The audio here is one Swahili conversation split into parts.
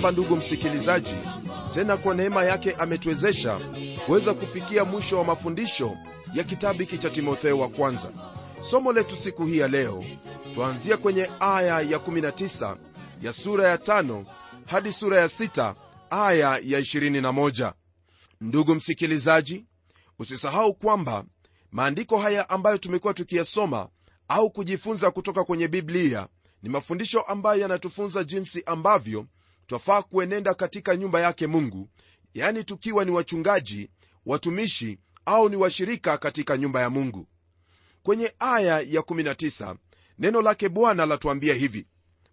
kwamba ndugu msikilizaji tena kwa neema yake ametuwezesha kuweza kufikia mwisho wa mafundisho ya kitabu hiki cha timotheo wa kwanza. Somo letu siku hii ya leo twaanzia kwenye aya ya 19 ya sura ya 5 hadi sura ya 6 aya ya 21 ndugu msikilizaji usisahau kwamba maandiko haya ambayo tumekuwa tukiyasoma au kujifunza kutoka kwenye biblia ni mafundisho ambayo yanatufunza jinsi ambavyo twafaa kuenenda katika nyumba yake mungu yani tukiwa ni wachungaji watumishi au ni washirika katika nyumba ya mungu. Kwenye aya ya 19 neno lake bwana latuambia hivi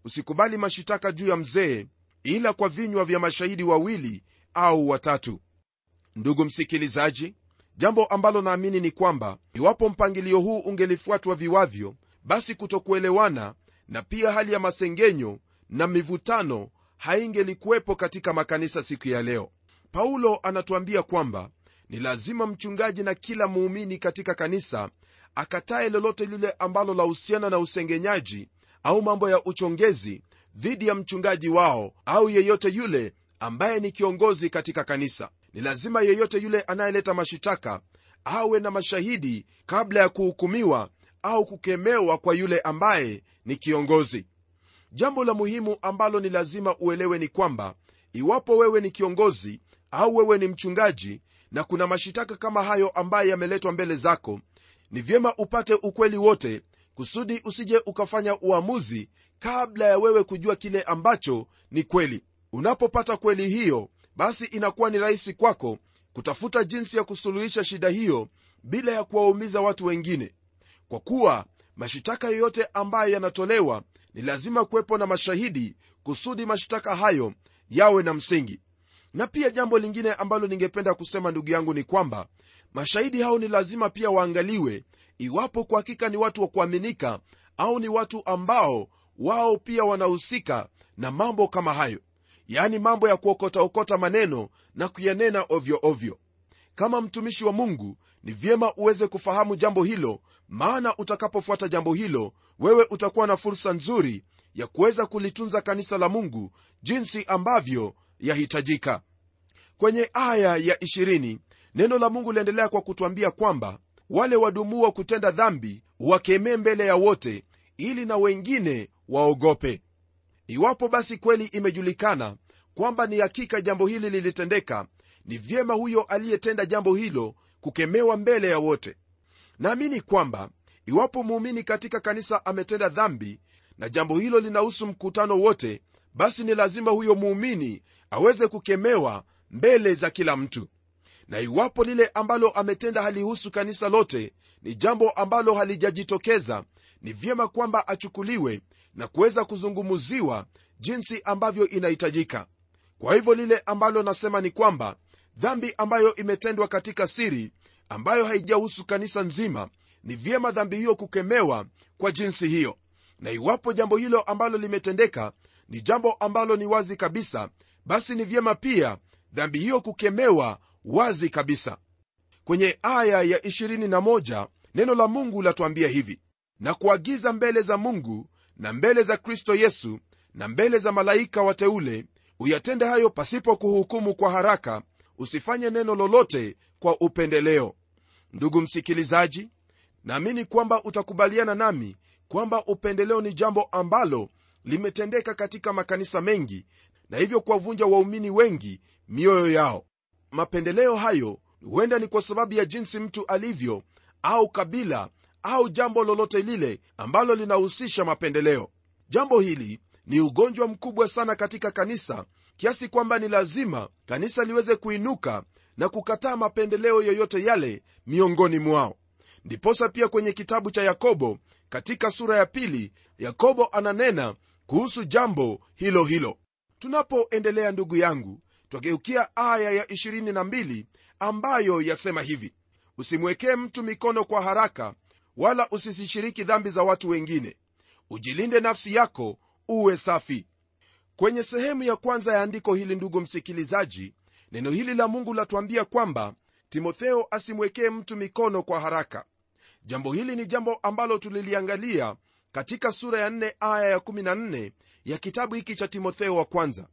usikubali mashitaka juu ya mzee ila kwa vinywa vya mashahidi wawili au watatu. Ndugu msikilizaji jambo ambalo naamini ni kwamba iwapo mpangilio huu ungelifuatwa viwavyo basi kutokuelewana na pia hali ya masengenyo na mivutano haingelikuwepo katika makanisa siku ya leo. Paulo anatuambia kwamba ni lazima mchungaji na kila muumini katika kanisa akatae lolote lile ambalo lahusiana na usengenyaji au mambo ya uchongezi dhidi ya mchungaji wao au yeyote yule ambaye ni kiongozi katika kanisa. Ni lazima yeyote yule anayeleta mashitaka awe na mashahidi kabla ya kuhukumiwa au kukemewa kwa yule ambaye ni kiongozi jambo la muhimu ambalo ni lazima uelewe ni kwamba iwapo wewe ni kiongozi au wewe ni mchungaji na kuna mashitaka kama hayo ambaye yameletwa mbele zako ni vyema upate ukweli wote kusudi usije ukafanya uamuzi kabla ya wewe kujua kile ambacho ni kweli. Unapopata kweli hiyo basi inakuwa ni rahisi kwako kutafuta jinsi ya kusuluhisha shida hiyo bila ya kuwaumiza watu wengine. Kwa kuwa mashitaka yoyote ambayo yanatolewa ni lazima kuwepo na mashahidi kusudi mashtaka hayo yawe na msingi. Na pia jambo lingine ambalo ningependa kusema ndugu yangu ni kwamba mashahidi hao ni lazima pia waangaliwe iwapo kwa hakika ni watu wa kuaminika au ni watu ambao wao pia wanahusika na mambo kama hayo. Yaani mambo ya kuokotaokota maneno na kuyanena ovyo ovyo. Kama mtumishi wa mungu ni vyema uweze kufahamu jambo hilo maana utakapofuata jambo hilo wewe utakuwa na fursa nzuri ya kuweza kulitunza kanisa la mungu jinsi ambavyo yahitajika. Kwenye aya ya 20 neno la mungu liendelea kwa kutwambia kwamba wale wadumuo kutenda dhambi wakemee mbele ya wote ili na wengine waogope. Iwapo basi kweli imejulikana kwamba ni hakika jambo hili lilitendeka ni vyema huyo aliyetenda jambo hilo kukemewa mbele ya wote naamini kwamba iwapo muumini katika kanisa ametenda dhambi na jambo hilo linahusu mkutano wote basi ni lazima huyo muumini aweze kukemewa mbele za kila mtu. Na iwapo lile ambalo ametenda halihusu kanisa lote ni jambo ambalo halijajitokeza ni vyema kwamba achukuliwe na kuweza kuzungumuziwa jinsi ambavyo inahitajika. Kwa hivyo lile ambalo nasema ni kwamba dhambi ambayo imetendwa katika siri ambayo haijahusu kanisa nzima ni vyema dhambi hiyo kukemewa kwa jinsi hiyo. Na iwapo jambo hilo ambalo limetendeka ni jambo ambalo ni wazi kabisa basi ni vyema pia dhambi hiyo kukemewa wazi kabisa. Kwenye aya ya 21 neno la mungu latuambia hivi na kuagiza mbele za mungu na mbele za kristo yesu na mbele za malaika wateule uyatende hayo pasipo kuhukumu kwa haraka. Usifanye neno lolote kwa upendeleo. Ndugu msikilizaji naamini kwamba utakubaliana nami kwamba upendeleo ni jambo ambalo limetendeka katika makanisa mengi na hivyo kuwavunja waumini wengi mioyo yao. Mapendeleo hayo huenda ni kwa sababu ya jinsi mtu alivyo au kabila au jambo lolote lile ambalo linahusisha mapendeleo. Jambo hili ni ugonjwa mkubwa sana katika kanisa kiasi kwamba ni lazima kanisa liweze kuinuka na kukataa mapendeleo yoyote yale miongoni mwao. Ndiposa pia kwenye kitabu cha yakobo katika sura ya pili yakobo ananena kuhusu jambo hilo hilo. Tunapoendelea ndugu yangu twageukia aya ya 22 ambayo yasema hivi. Usimwekee mtu mikono kwa haraka wala usisishiriki dhambi za watu wengine. Ujilinde nafsi yako uwe safi. Kwenye sehemu ya kwanza ya andiko hili ndugu msikilizaji neno hili la mungu latuambia kwamba timotheo asimwekee mtu mikono kwa haraka. Jambo hili ni jambo ambalo tuliliangalia katika sura ya 4 aya ya 14 ya kitabu hiki cha timotheo wa kwanza.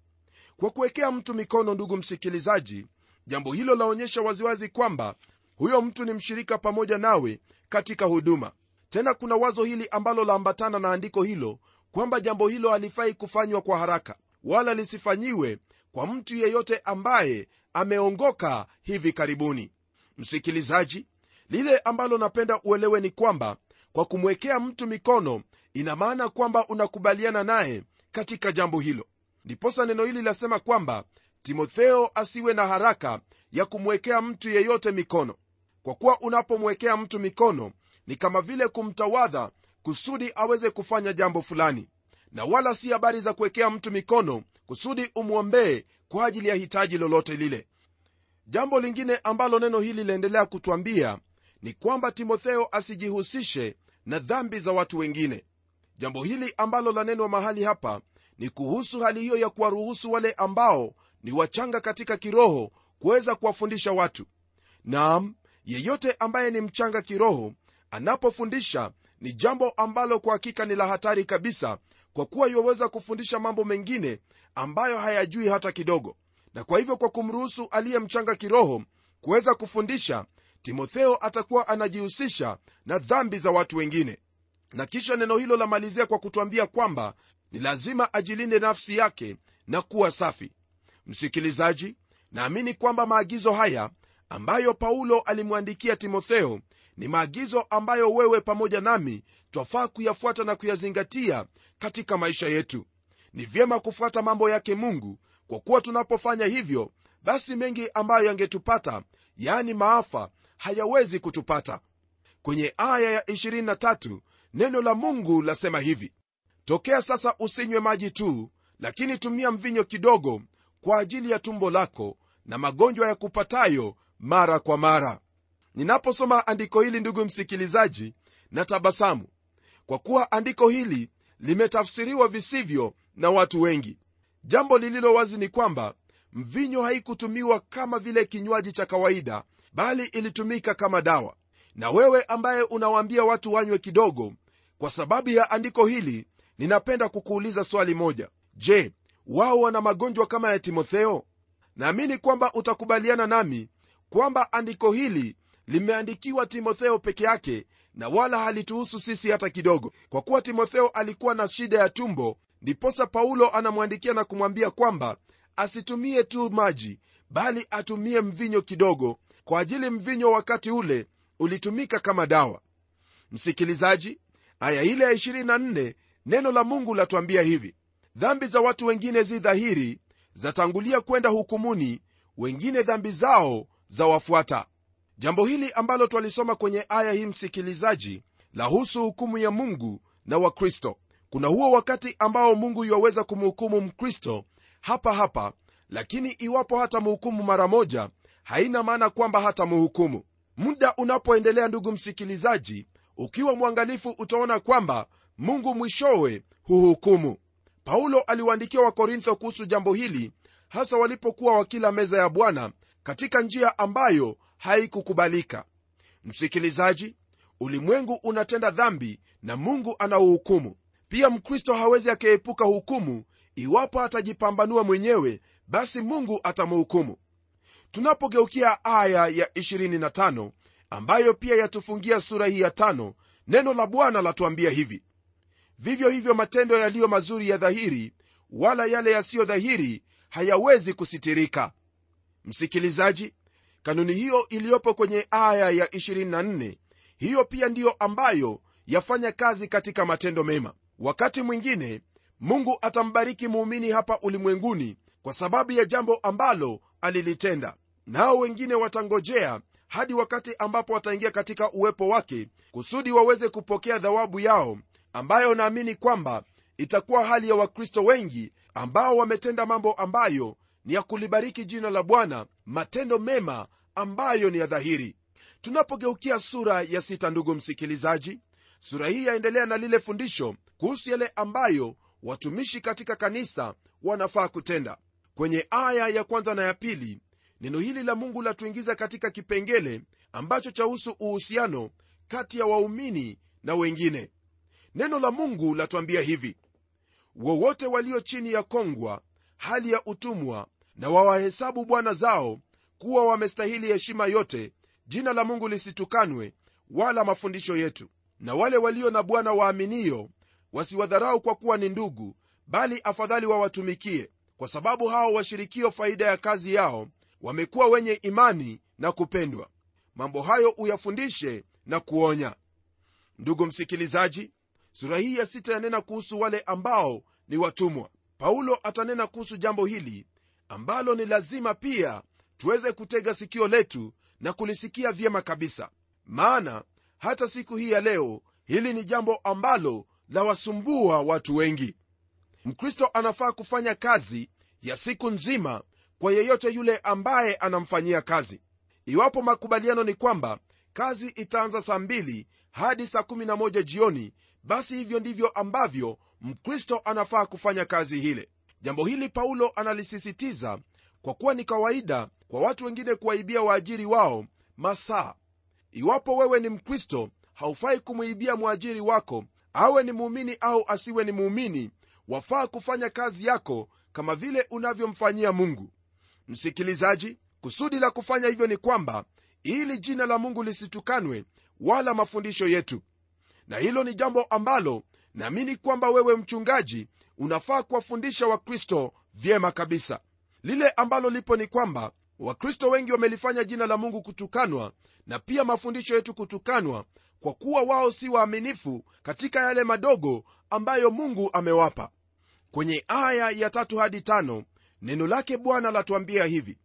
Kwa kuwekea mtu mikono ndugu msikilizaji jambo hilo laonyesha waziwazi kwamba huyo mtu ni mshirika pamoja nawe katika huduma. Tena kuna wazo hili ambalo laambatana na andiko hilo kwamba jambo hilo halifai kufanywa kwa haraka wala lisifanyiwe kwa mtu yeyote ambaye ameongoka hivi karibuni. Msikilizaji lile ambalo napenda uelewe ni kwamba kwa kumwekea mtu mikono ina maana kwamba unakubaliana naye katika jambo hilo. Ndiposa neno hili lasema kwamba timotheo asiwe na haraka ya kumwekea mtu yeyote mikono. Kwa kuwa unapomwekea mtu mikono ni kama vile kumtawadha kusudi aweze kufanya jambo fulani. Na wala si habari za kuwekea mtu mikono kusudi umwombee kwa ajili ya hitaji lolote lile. Jambo lingine ambalo neno hili laendelea kutwambia ni kwamba timotheo asijihusishe na dhambi za watu wengine. Jambo hili ambalo lanenwa mahali hapa ni kuhusu hali hiyo ya kuwaruhusu wale ambao ni wachanga katika kiroho kuweza kuwafundisha watu. Naam yeyote ambaye ni mchanga kiroho anapofundisha ni jambo ambalo kwa hakika ni la hatari kabisa kwa kuwa iwaweza kufundisha mambo mengine ambayo hayajui hata kidogo na kwa hivyo kwa kumruhusu aliye mchanga kiroho kuweza kufundisha timotheo atakuwa anajihusisha na dhambi za watu wengine. Na kisha neno hilo lamalizia kwa kutwambia kwamba ni lazima ajilinde nafsi yake na kuwa safi. Msikilizaji naamini kwamba maagizo haya ambayo paulo alimwandikia timotheo ni maagizo ambayo wewe pamoja nami twafaa kuyafuata na kuyazingatia katika maisha yetu. Ni vyema kufuata mambo yake mungu kwa kuwa tunapofanya hivyo basi mengi ambayo yangetupata yaani maafa hayawezi kutupata. Kwenye aya ya 23 neno la mungu lasema hivi tokea sasa usinywe maji tu lakini tumia mvinyo kidogo kwa ajili ya tumbo lako na magonjwa ya kupatayo mara kwa mara ninaposoma andiko hili ndugu msikilizaji na tabasamu kwa kuwa andiko hili limetafsiriwa visivyo na watu wengi. Jambo lililo wazi ni kwamba mvinyo haikutumiwa kama vile kinywaji cha kawaida bali ilitumika kama dawa. Na wewe ambaye unawaambia watu wanywe kidogo kwa sababu ya andiko hili ninapenda kukuuliza swali moja. Je wao wana magonjwa kama ya timotheo? Naamini kwamba utakubaliana nami kwamba andiko hili limeandikiwa timotheo peke yake na wala halituhusu sisi hata kidogo. Kwa kuwa timotheo alikuwa na shida ya tumbo ndiposa paulo anamwandikia na kumwambia kwamba asitumie tu maji bali atumie mvinyo kidogo. Kwa ajili mvinyo wakati ule ulitumika kama dawa. Msikilizaji aya ile ya 24 neno la mungu latuambia hivi. Dhambi za watu wengine zi dhahiri zatangulia kwenda hukumuni wengine dhambi zao zawafuata jambo hili ambalo twalisoma kwenye aya hii msikilizaji lahusu hukumu ya mungu na wakristo kuna huo wakati ambao mungu yuwaweza kumhukumu mkristo hapa hapa lakini iwapo hata mhukumu mara moja haina maana kwamba hata mhukumu muda unapoendelea ndugu msikilizaji ukiwa mwangalifu utaona kwamba mungu mwishowe huhukumu. Paulo aliwaandikia wakorintho kuhusu jambo hili hasa walipokuwa wakila meza ya bwana katika njia ambayo haikukubalika. Msikilizaji ulimwengu unatenda dhambi na mungu anauhukumu. Pia mkristo hawezi akaepuka hukumu iwapo atajipambanua mwenyewe basi mungu atamhukumu. Tunapogeukia aya ya 25 ambayo pia yatufungia sura hii ya tano neno la bwana latuambia hivi. Vivyo hivyo matendo yaliyo mazuri ya dhahiri wala yale yasiyo dhahiri hayawezi kusitirika. Msikilizaji kanuni hiyo iliyopo kwenye aya ya 24 hiyo pia ndiyo ambayo yafanya kazi katika matendo mema. Wakati mwingine mungu atambariki muumini hapa ulimwenguni kwa sababu ya jambo ambalo alilitenda. Nao wengine watangojea hadi wakati ambapo wataingia katika uwepo wake kusudi waweze kupokea thawabu yao ambayo naamini kwamba itakuwa hali ya wakristo wengi ambao wametenda mambo ambayo ni ya kulibariki jina la bwana matendo mema ambayo ni ya dhahiri. Tunapogeukia sura ya sita ndugu msikilizaji sura hii yaendelea na lile fundisho kuhusu yale ambayo watumishi katika kanisa wanafaa kutenda. Kwenye aya ya kwanza na ya pili neno hili la mungu latuingiza katika kipengele ambacho chahusu uhusiano kati ya waumini na wengine. Neno la mungu latuambia hivi wowote walio chini ya kongwa hali ya utumwa na wawahesabu bwana zao kuwa wamestahili heshima yote jina la mungu lisitukanwe wala mafundisho yetu. Na wale walio na bwana waaminio wasiwadharau kwa kuwa ni ndugu bali afadhali wawatumikie kwa sababu hao washirikio faida ya kazi yao wamekuwa wenye imani na kupendwa. Mambo hayo uyafundishe na kuonya. Ndugu msikilizaji sura hii ya sita yanena kuhusu wale ambao ni watumwa. Paulo atanena kuhusu jambo hili ambalo ni lazima pia tuweze kutega sikio letu na kulisikia vyema kabisa. Maana hata siku hii ya leo hili ni jambo ambalo lawasumbua watu wengi. Mkristo anafaa kufanya kazi ya siku nzima kwa yeyote yule ambaye anamfanyia kazi. Iwapo makubaliano ni kwamba kazi itaanza saa mbili hadi saa 11 jioni basi hivyo ndivyo ambavyo mkristo anafaa kufanya kazi hile jambo hili paulo analisisitiza kwa kuwa ni kawaida kwa watu wengine kuwaibia waajiri wao masaa. Iwapo wewe ni mkristo haufai kumwibia mwajiri wako awe ni muumini au asiwe ni muumini wafaa kufanya kazi yako kama vile unavyomfanyia mungu. Msikilizaji kusudi la kufanya hivyo ni kwamba ili jina la mungu lisitukanwe wala mafundisho yetu. Na hilo ni jambo ambalo naamini kwamba wewe mchungaji unafaa kuwafundisha wakristo vyema kabisa. Lile ambalo lipo ni kwamba wakristo wengi wamelifanya jina la mungu kutukanwa na pia mafundisho yetu kutukanwa kwa kuwa wao si waaminifu katika yale madogo ambayo mungu amewapa. Kwenye aya ya tatu hadi tano neno lake bwana latuambia hivi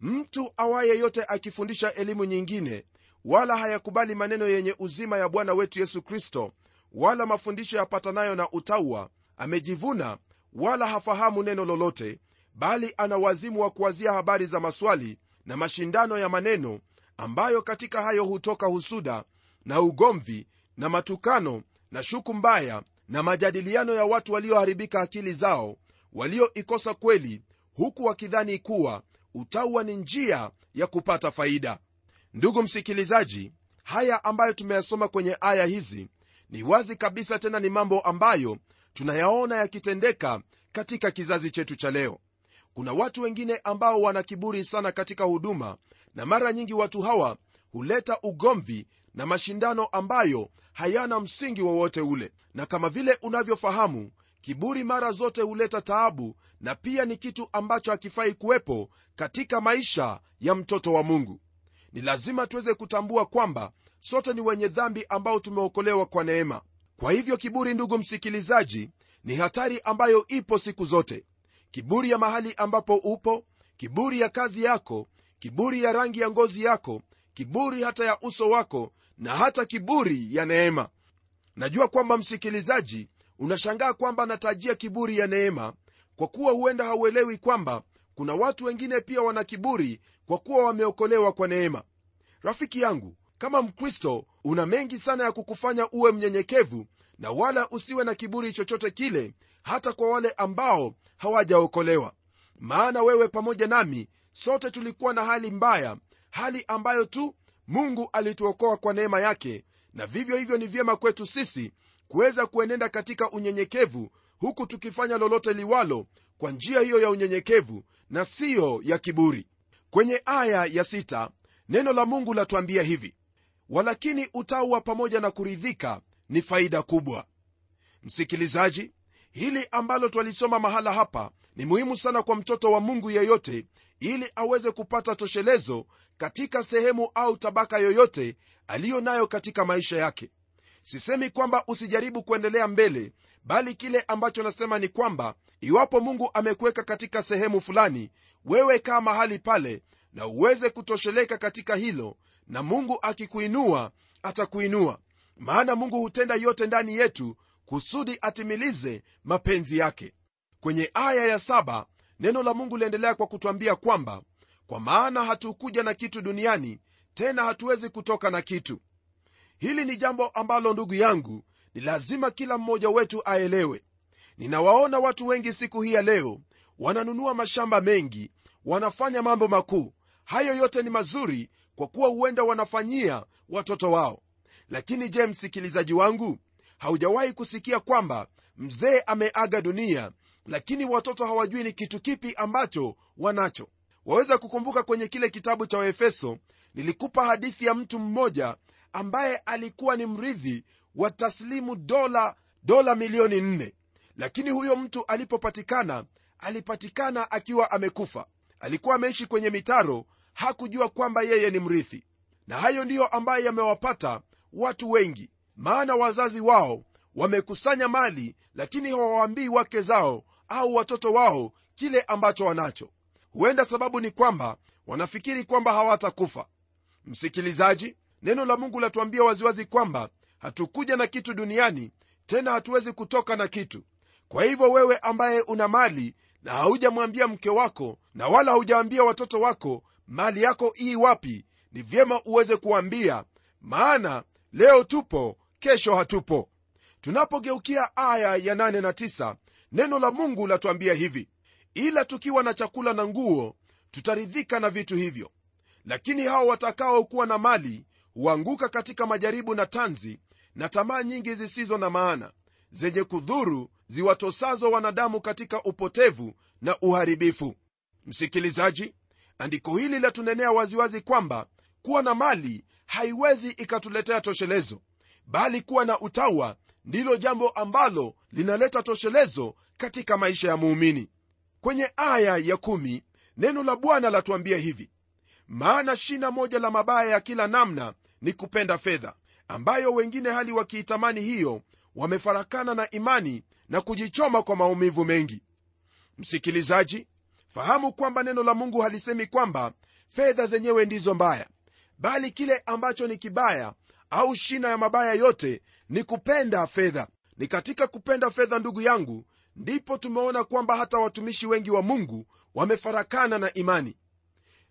mtu awaye yote akifundisha elimu nyingine wala hayakubali maneno yenye uzima ya bwana wetu yesu kristo wala mafundisho yapatanayo na utaua amejivuna wala hafahamu neno lolote bali ana wazimu wa kuwazia habari za maswali na mashindano ya maneno ambayo katika hayo hutoka husuda na ugomvi na matukano na shuku mbaya na majadiliano ya watu walioharibika akili zao walioikosa kweli huku wakidhani kuwa utaua ni njia ya kupata faida. Ndugu msikilizaji haya ambayo tumeyasoma kwenye aya hizi ni wazi kabisa tena ni mambo ambayo tunayaona yakitendeka katika kizazi chetu cha leo. Kuna watu wengine ambao wana kiburi sana katika huduma na mara nyingi watu hawa huleta ugomvi na mashindano ambayo hayana msingi wowote ule. Na kama vile unavyofahamu kiburi mara zote huleta taabu na pia ni kitu ambacho hakifai kuwepo katika maisha ya mtoto wa mungu. Ni lazima tuweze kutambua kwamba sote ni wenye dhambi ambao tumeokolewa kwa neema kwa hivyo kiburi ndugu msikilizaji ni hatari ambayo ipo siku zote. Kiburi ya mahali ambapo upo kiburi ya kazi yako kiburi ya rangi ya ngozi yako kiburi hata ya uso wako na hata kiburi ya neema. Najua kwamba msikilizaji unashangaa kwamba natajia kiburi ya neema kwa kuwa huenda hauelewi kwamba kuna watu wengine pia wana kiburi kwa kuwa wameokolewa kwa neema. Rafiki yangu kama mkristo una mengi sana ya kukufanya uwe mnyenyekevu na wala usiwe na kiburi chochote kile hata kwa wale ambao hawajaokolewa. Maana wewe pamoja nami sote tulikuwa na hali mbaya hali ambayo tu mungu alituokoa kwa neema yake na vivyo hivyo ni vyema kwetu sisi kuweza kuenenda katika unyenyekevu huku tukifanya lolote liwalo kwa njia hiyo ya unyenyekevu na siyo ya kiburi. Kwenye aya ya sita, neno la mungu latwambia hivi walakini utaua pamoja na kuridhika ni faida kubwa. Msikilizaji hili ambalo twalisoma mahala hapa ni muhimu sana kwa mtoto wa mungu yeyote ili aweze kupata toshelezo katika sehemu au tabaka yoyote aliyo nayo katika maisha yake. Sisemi kwamba usijaribu kuendelea mbele bali kile ambacho nasema ni kwamba iwapo mungu amekuweka katika sehemu fulani wewe kaa mahali pale na uweze kutosheleka katika hilo na mungu akikuinua atakuinua. Maana mungu hutenda yote ndani yetu kusudi atimilize mapenzi yake. Kwenye aya ya saba neno la mungu liendelea kwa kutwambia kwamba kwa maana hatukuja na kitu duniani tena hatuwezi kutoka na kitu. Hili ni jambo ambalo ndugu yangu ni lazima kila mmoja wetu aelewe. Ninawaona watu wengi siku hii ya leo wananunua mashamba mengi wanafanya mambo makuu. Hayo yote ni mazuri kwa kuwa huenda wanafanyia watoto wao. Lakini je msikilizaji wangu haujawahi kusikia kwamba mzee ameaga dunia lakini watoto hawajui ni kitu kipi ambacho wanacho? Waweza kukumbuka kwenye kile kitabu cha waefeso nilikupa hadithi ya mtu mmoja ambaye alikuwa ni mrithi wa taslimu dola dola milioni nne. Lakini huyo mtu alipopatikana alipatikana akiwa amekufa. Alikuwa ameishi kwenye mitaro hakujua kwamba yeye ni mrithi. Na hayo ndiyo ambayo yamewapata watu wengi maana wazazi wao wamekusanya mali lakini hawawaambii wake zao au watoto wao kile ambacho wanacho. Huenda sababu ni kwamba wanafikiri kwamba hawatakufa. Msikilizaji neno la mungu latuambia waziwazi kwamba hatukuja na kitu duniani tena hatuwezi kutoka na kitu. Kwa hivyo wewe ambaye una mali na haujamwambia mke wako na wala haujaambia watoto wako mali yako ii wapi ni vyema uweze kuambia maana leo tupo kesho hatupo. Tunapogeukia aya ya nane na tisa, neno la mungu latuambia hivi ila tukiwa na chakula na nguo tutaridhika na vitu hivyo. Lakini hao watakaokuwa na mali huanguka katika majaribu na tanzi na tamaa nyingi zisizo na maana zenye kudhuru ziwatosazo wanadamu katika upotevu na uharibifu. Msikilizaji andiko hili latunenea waziwazi kwamba kuwa na mali haiwezi ikatuletea toshelezo bali kuwa na utawa ndilo jambo ambalo linaleta toshelezo katika maisha ya muumini. Kwenye aya ya kumi, neno la bwana latuambia hivi maana shina moja la mabaya ya kila namna ni kupenda fedha ambayo wengine hali wakiitamani hiyo wamefarakana na imani na kujichoma kwa maumivu mengi. Msikilizaji fahamu kwamba neno la mungu halisemi kwamba fedha zenyewe ndizo mbaya bali kile ambacho ni kibaya au shina ya mabaya yote ni kupenda fedha. Ni katika kupenda fedha ndugu yangu ndipo tumeona kwamba hata watumishi wengi wa mungu wamefarakana na imani.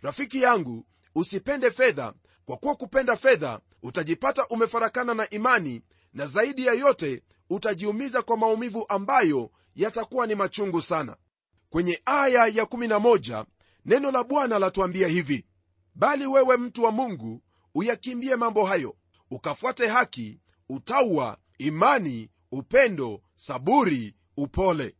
Rafiki yangu usipende fedha kwa kuwa kupenda fedha utajipata umefarakana na imani na zaidi ya yote utajiumiza kwa maumivu ambayo yatakuwa ni machungu sana kwenye aya ya 11 neno la bwana latuambia hivi bali wewe mtu wa mungu uyakimbie mambo hayo ukafuate haki utaua imani upendo saburi upole.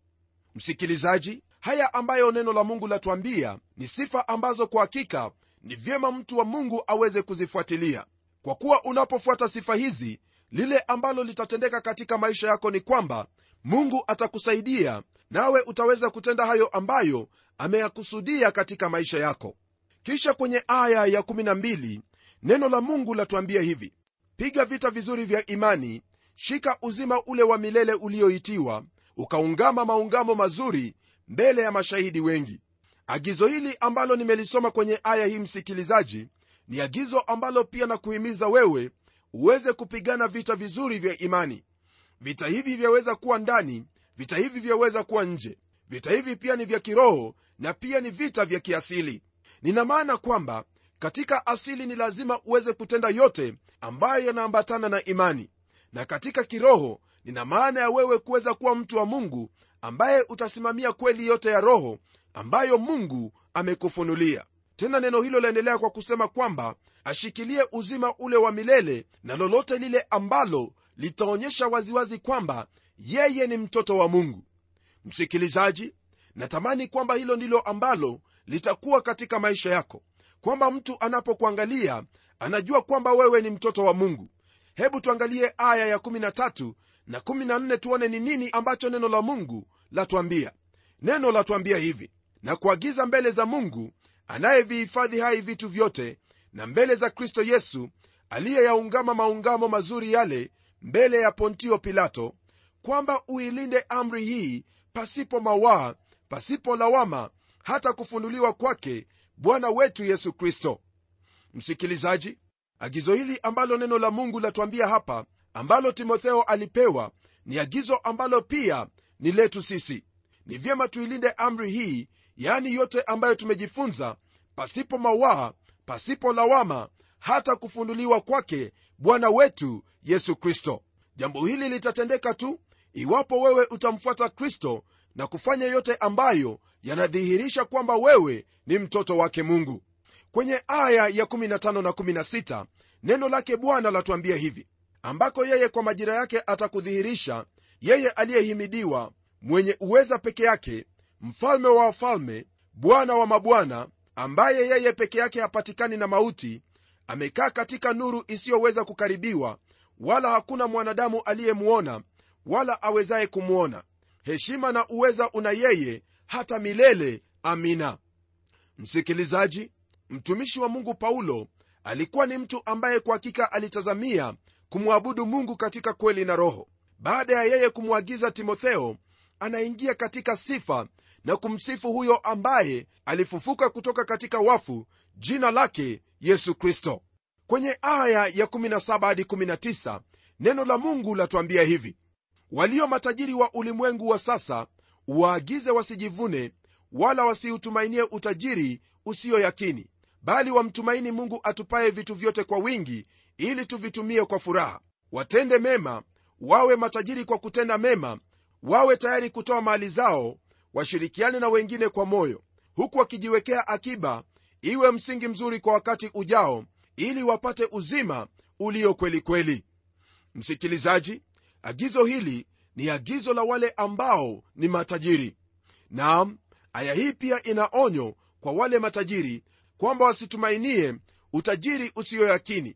Msikilizaji haya ambayo neno la mungu latuambia ni sifa ambazo kwa hakika ni vyema mtu wa mungu aweze kuzifuatilia. Kwa kuwa unapofuata sifa hizi lile ambalo litatendeka katika maisha yako ni kwamba mungu atakusaidia nawe utaweza kutenda hayo ambayo ameyakusudia katika maisha yako. Kisha kwenye aya ya 12 neno la mungu latuambia hivi piga vita vizuri vya imani shika uzima ule wa milele ulioitiwa ukaungama maungamo mazuri mbele ya mashahidi wengi. Agizo hili ambalo nimelisoma kwenye aya hii msikilizaji ni agizo ambalo pia na kuhimiza wewe uweze kupigana vita vizuri vya imani. Vita hivi vyaweza kuwa ndani vita hivi vyaweza kuwa nje. Vita hivi pia ni vya kiroho na pia ni vita vya kiasili. Nina maana kwamba katika asili ni lazima uweze kutenda yote ambayo yanaambatana na imani. Na katika kiroho nina maana ya wewe kuweza kuwa mtu wa mungu ambaye utasimamia kweli yote ya roho ambayo mungu amekufunulia. Tena neno hilo laendelea kwa kusema kwamba ashikilie uzima ule wa milele na lolote lile ambalo litaonyesha waziwazi kwamba yeye ni mtoto wa mungu. Msikilizaji natamani kwamba hilo ndilo ambalo litakuwa katika maisha yako. Kwamba mtu anapokuangalia anajua kwamba wewe ni mtoto wa mungu. Hebu tuangalie aya ya 13 na 14 tuone ni nini ambacho neno la mungu latwambia neno latwambia hivi na kuagiza mbele za mungu anayevihifadhi hai vitu vyote na mbele za kristo yesu aliyeyaungama maungamo mazuri yale mbele ya pontio pilato kwamba uilinde amri hii pasipo mawaa pasipo lawama hata kufunuliwa kwake bwana wetu yesu kristo. Msikilizaji agizo hili ambalo neno la mungu latuambia hapa ambalo timotheo alipewa ni agizo ambalo pia ni letu sisi. Ni vyema tuilinde amri hii yaani yote ambayo tumejifunza pasipo mawaa pasipo lawama hata kufunuliwa kwake bwana wetu yesu kristo. Jambo hili litatendeka tu iwapo wewe utamfuata kristo na kufanya yote ambayo yanadhihirisha kwamba wewe ni mtoto wake mungu. Kwenye aya ya 15 na 16 neno lake bwana latuambia hivi ambako yeye kwa majira yake atakudhihirisha yeye aliyehimidiwa mwenye uweza peke yake mfalme wa wafalme bwana wa mabwana ambaye yeye peke yake hapatikani na mauti amekaa katika nuru isiyoweza kukaribiwa wala hakuna mwanadamu aliyemwona wala awezaye kumwona heshima na uweza una yeye hata milele. Amina. Msikilizaji mtumishi wa mungu paulo alikuwa ni mtu ambaye kwa hakika alitazamia kumwabudu mungu katika kweli na roho. Baada ya yeye kumwagiza timotheo anaingia katika sifa na kumsifu huyo ambaye alifufuka kutoka katika wafu jina lake yesu kristo. Kwenye aya ya 17 hadi 19 neno la mungu latuambia hivi walio matajiri wa ulimwengu wa sasa uwaagize wasijivune wala wasiutumainie utajiri usiyo yakini bali wamtumaini mungu atupaye vitu vyote kwa wingi ili tuvitumie kwa furaha. Watende mema wawe matajiri kwa kutenda mema wawe tayari kutoa mali zao washirikiane na wengine kwa moyo huku wakijiwekea akiba iwe msingi mzuri kwa wakati ujao ili wapate uzima ulio kweli kweli. Msikilizaji agizo hili ni agizo la wale ambao ni matajiri. Naam aya hii pia ina onyo kwa wale matajiri kwamba wasitumainie utajiri usiyoyakini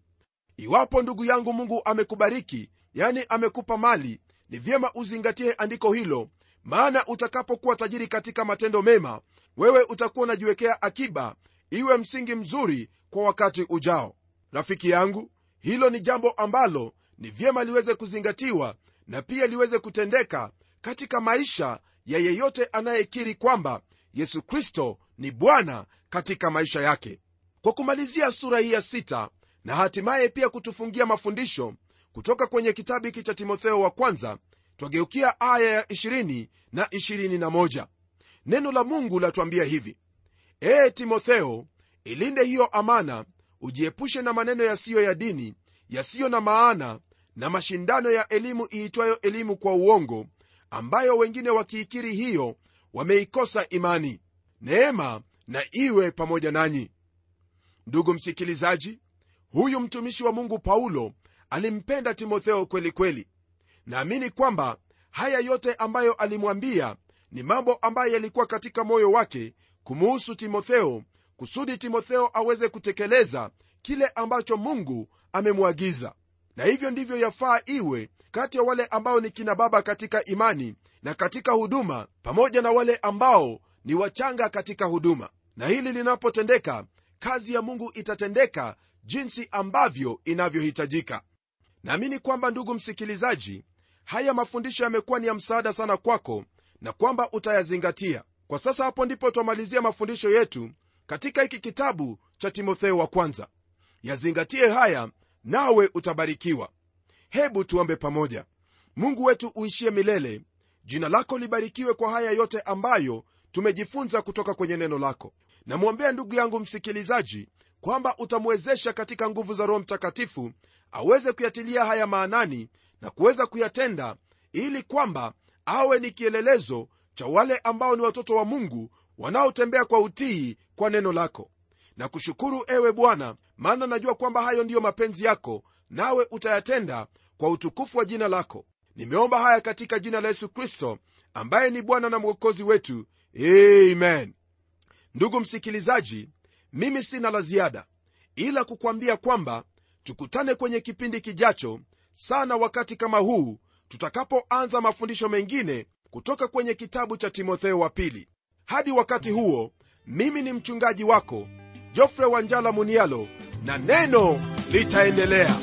iwapo ndugu yangu mungu amekubariki yani amekupa mali ni vyema uzingatie andiko hilo maana utakapokuwa tajiri katika matendo mema wewe utakuwa unajiwekea akiba iwe msingi mzuri kwa wakati ujao. Rafiki yangu hilo ni jambo ambalo ni vyema liweze kuzingatiwa na pia liweze kutendeka katika maisha ya yeyote anayekiri kwamba yesu kristo ni bwana katika maisha yake. Kwa kumalizia sura hii ya sita na hatimaye pia kutufungia mafundisho kutoka kwenye kitabu hiki cha timotheo wa kwanza twageukia aya ya 20 na 21 neno la mungu latuambia hivi ee timotheo ilinde hiyo amana ujiepushe na maneno yasiyo ya dini yasiyo na maana na mashindano ya elimu iitwayo elimu kwa uongo ambayo wengine wakiikiri hiyo wameikosa imani. Neema na iwe pamoja nanyi. Ndugu msikilizaji huyu mtumishi wa mungu paulo alimpenda timotheo kweli kweli. Naamini kwamba haya yote ambayo alimwambia ni mambo ambayo yalikuwa katika moyo wake kumuhusu timotheo kusudi timotheo aweze kutekeleza kile ambacho mungu amemwagiza na hivyo ndivyo yafaa iwe kati ya wale ambao ni kina baba katika imani na katika huduma pamoja na wale ambao ni wachanga katika huduma. Na hili linapotendeka kazi ya mungu itatendeka jinsi ambavyo inavyohitajika. Naamini kwamba ndugu msikilizaji haya mafundisho yamekuwa ni ya msaada sana kwako na kwamba utayazingatia. Kwa sasa hapo ndipo twamalizia mafundisho yetu katika hiki kitabu cha timotheo wa kwanza. Yazingatie haya nawe utabarikiwa. Hebu tuombe pamoja. Mungu wetu uishie milele jina lako libarikiwe kwa haya yote ambayo tumejifunza kutoka kwenye neno lako. Namwombea ndugu yangu msikilizaji kwamba utamwezesha katika nguvu za roho mtakatifu aweze kuyatilia haya maanani na kuweza kuyatenda ili kwamba awe ni kielelezo cha wale ambao ni watoto wa mungu wanaotembea kwa utii kwa neno lako na kushukuru ewe bwana maana najua kwamba hayo ndiyo mapenzi yako nawe utayatenda kwa utukufu wa jina lako. Nimeomba haya katika jina la yesu kristo ambaye ni bwana na mwokozi wetu. Amen. Ndugu msikilizaji mimi sina la ziada ila kukwambia kwamba tukutane kwenye kipindi kijacho sana wakati kama huu tutakapoanza mafundisho mengine kutoka kwenye kitabu cha timotheo wa pili. Hadi wakati huo mimi ni mchungaji wako jofre wanjala munialo na neno litaendelea.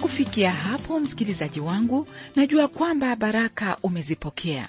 Kufikia hapo msikilizaji wangu najua kwamba baraka umezipokea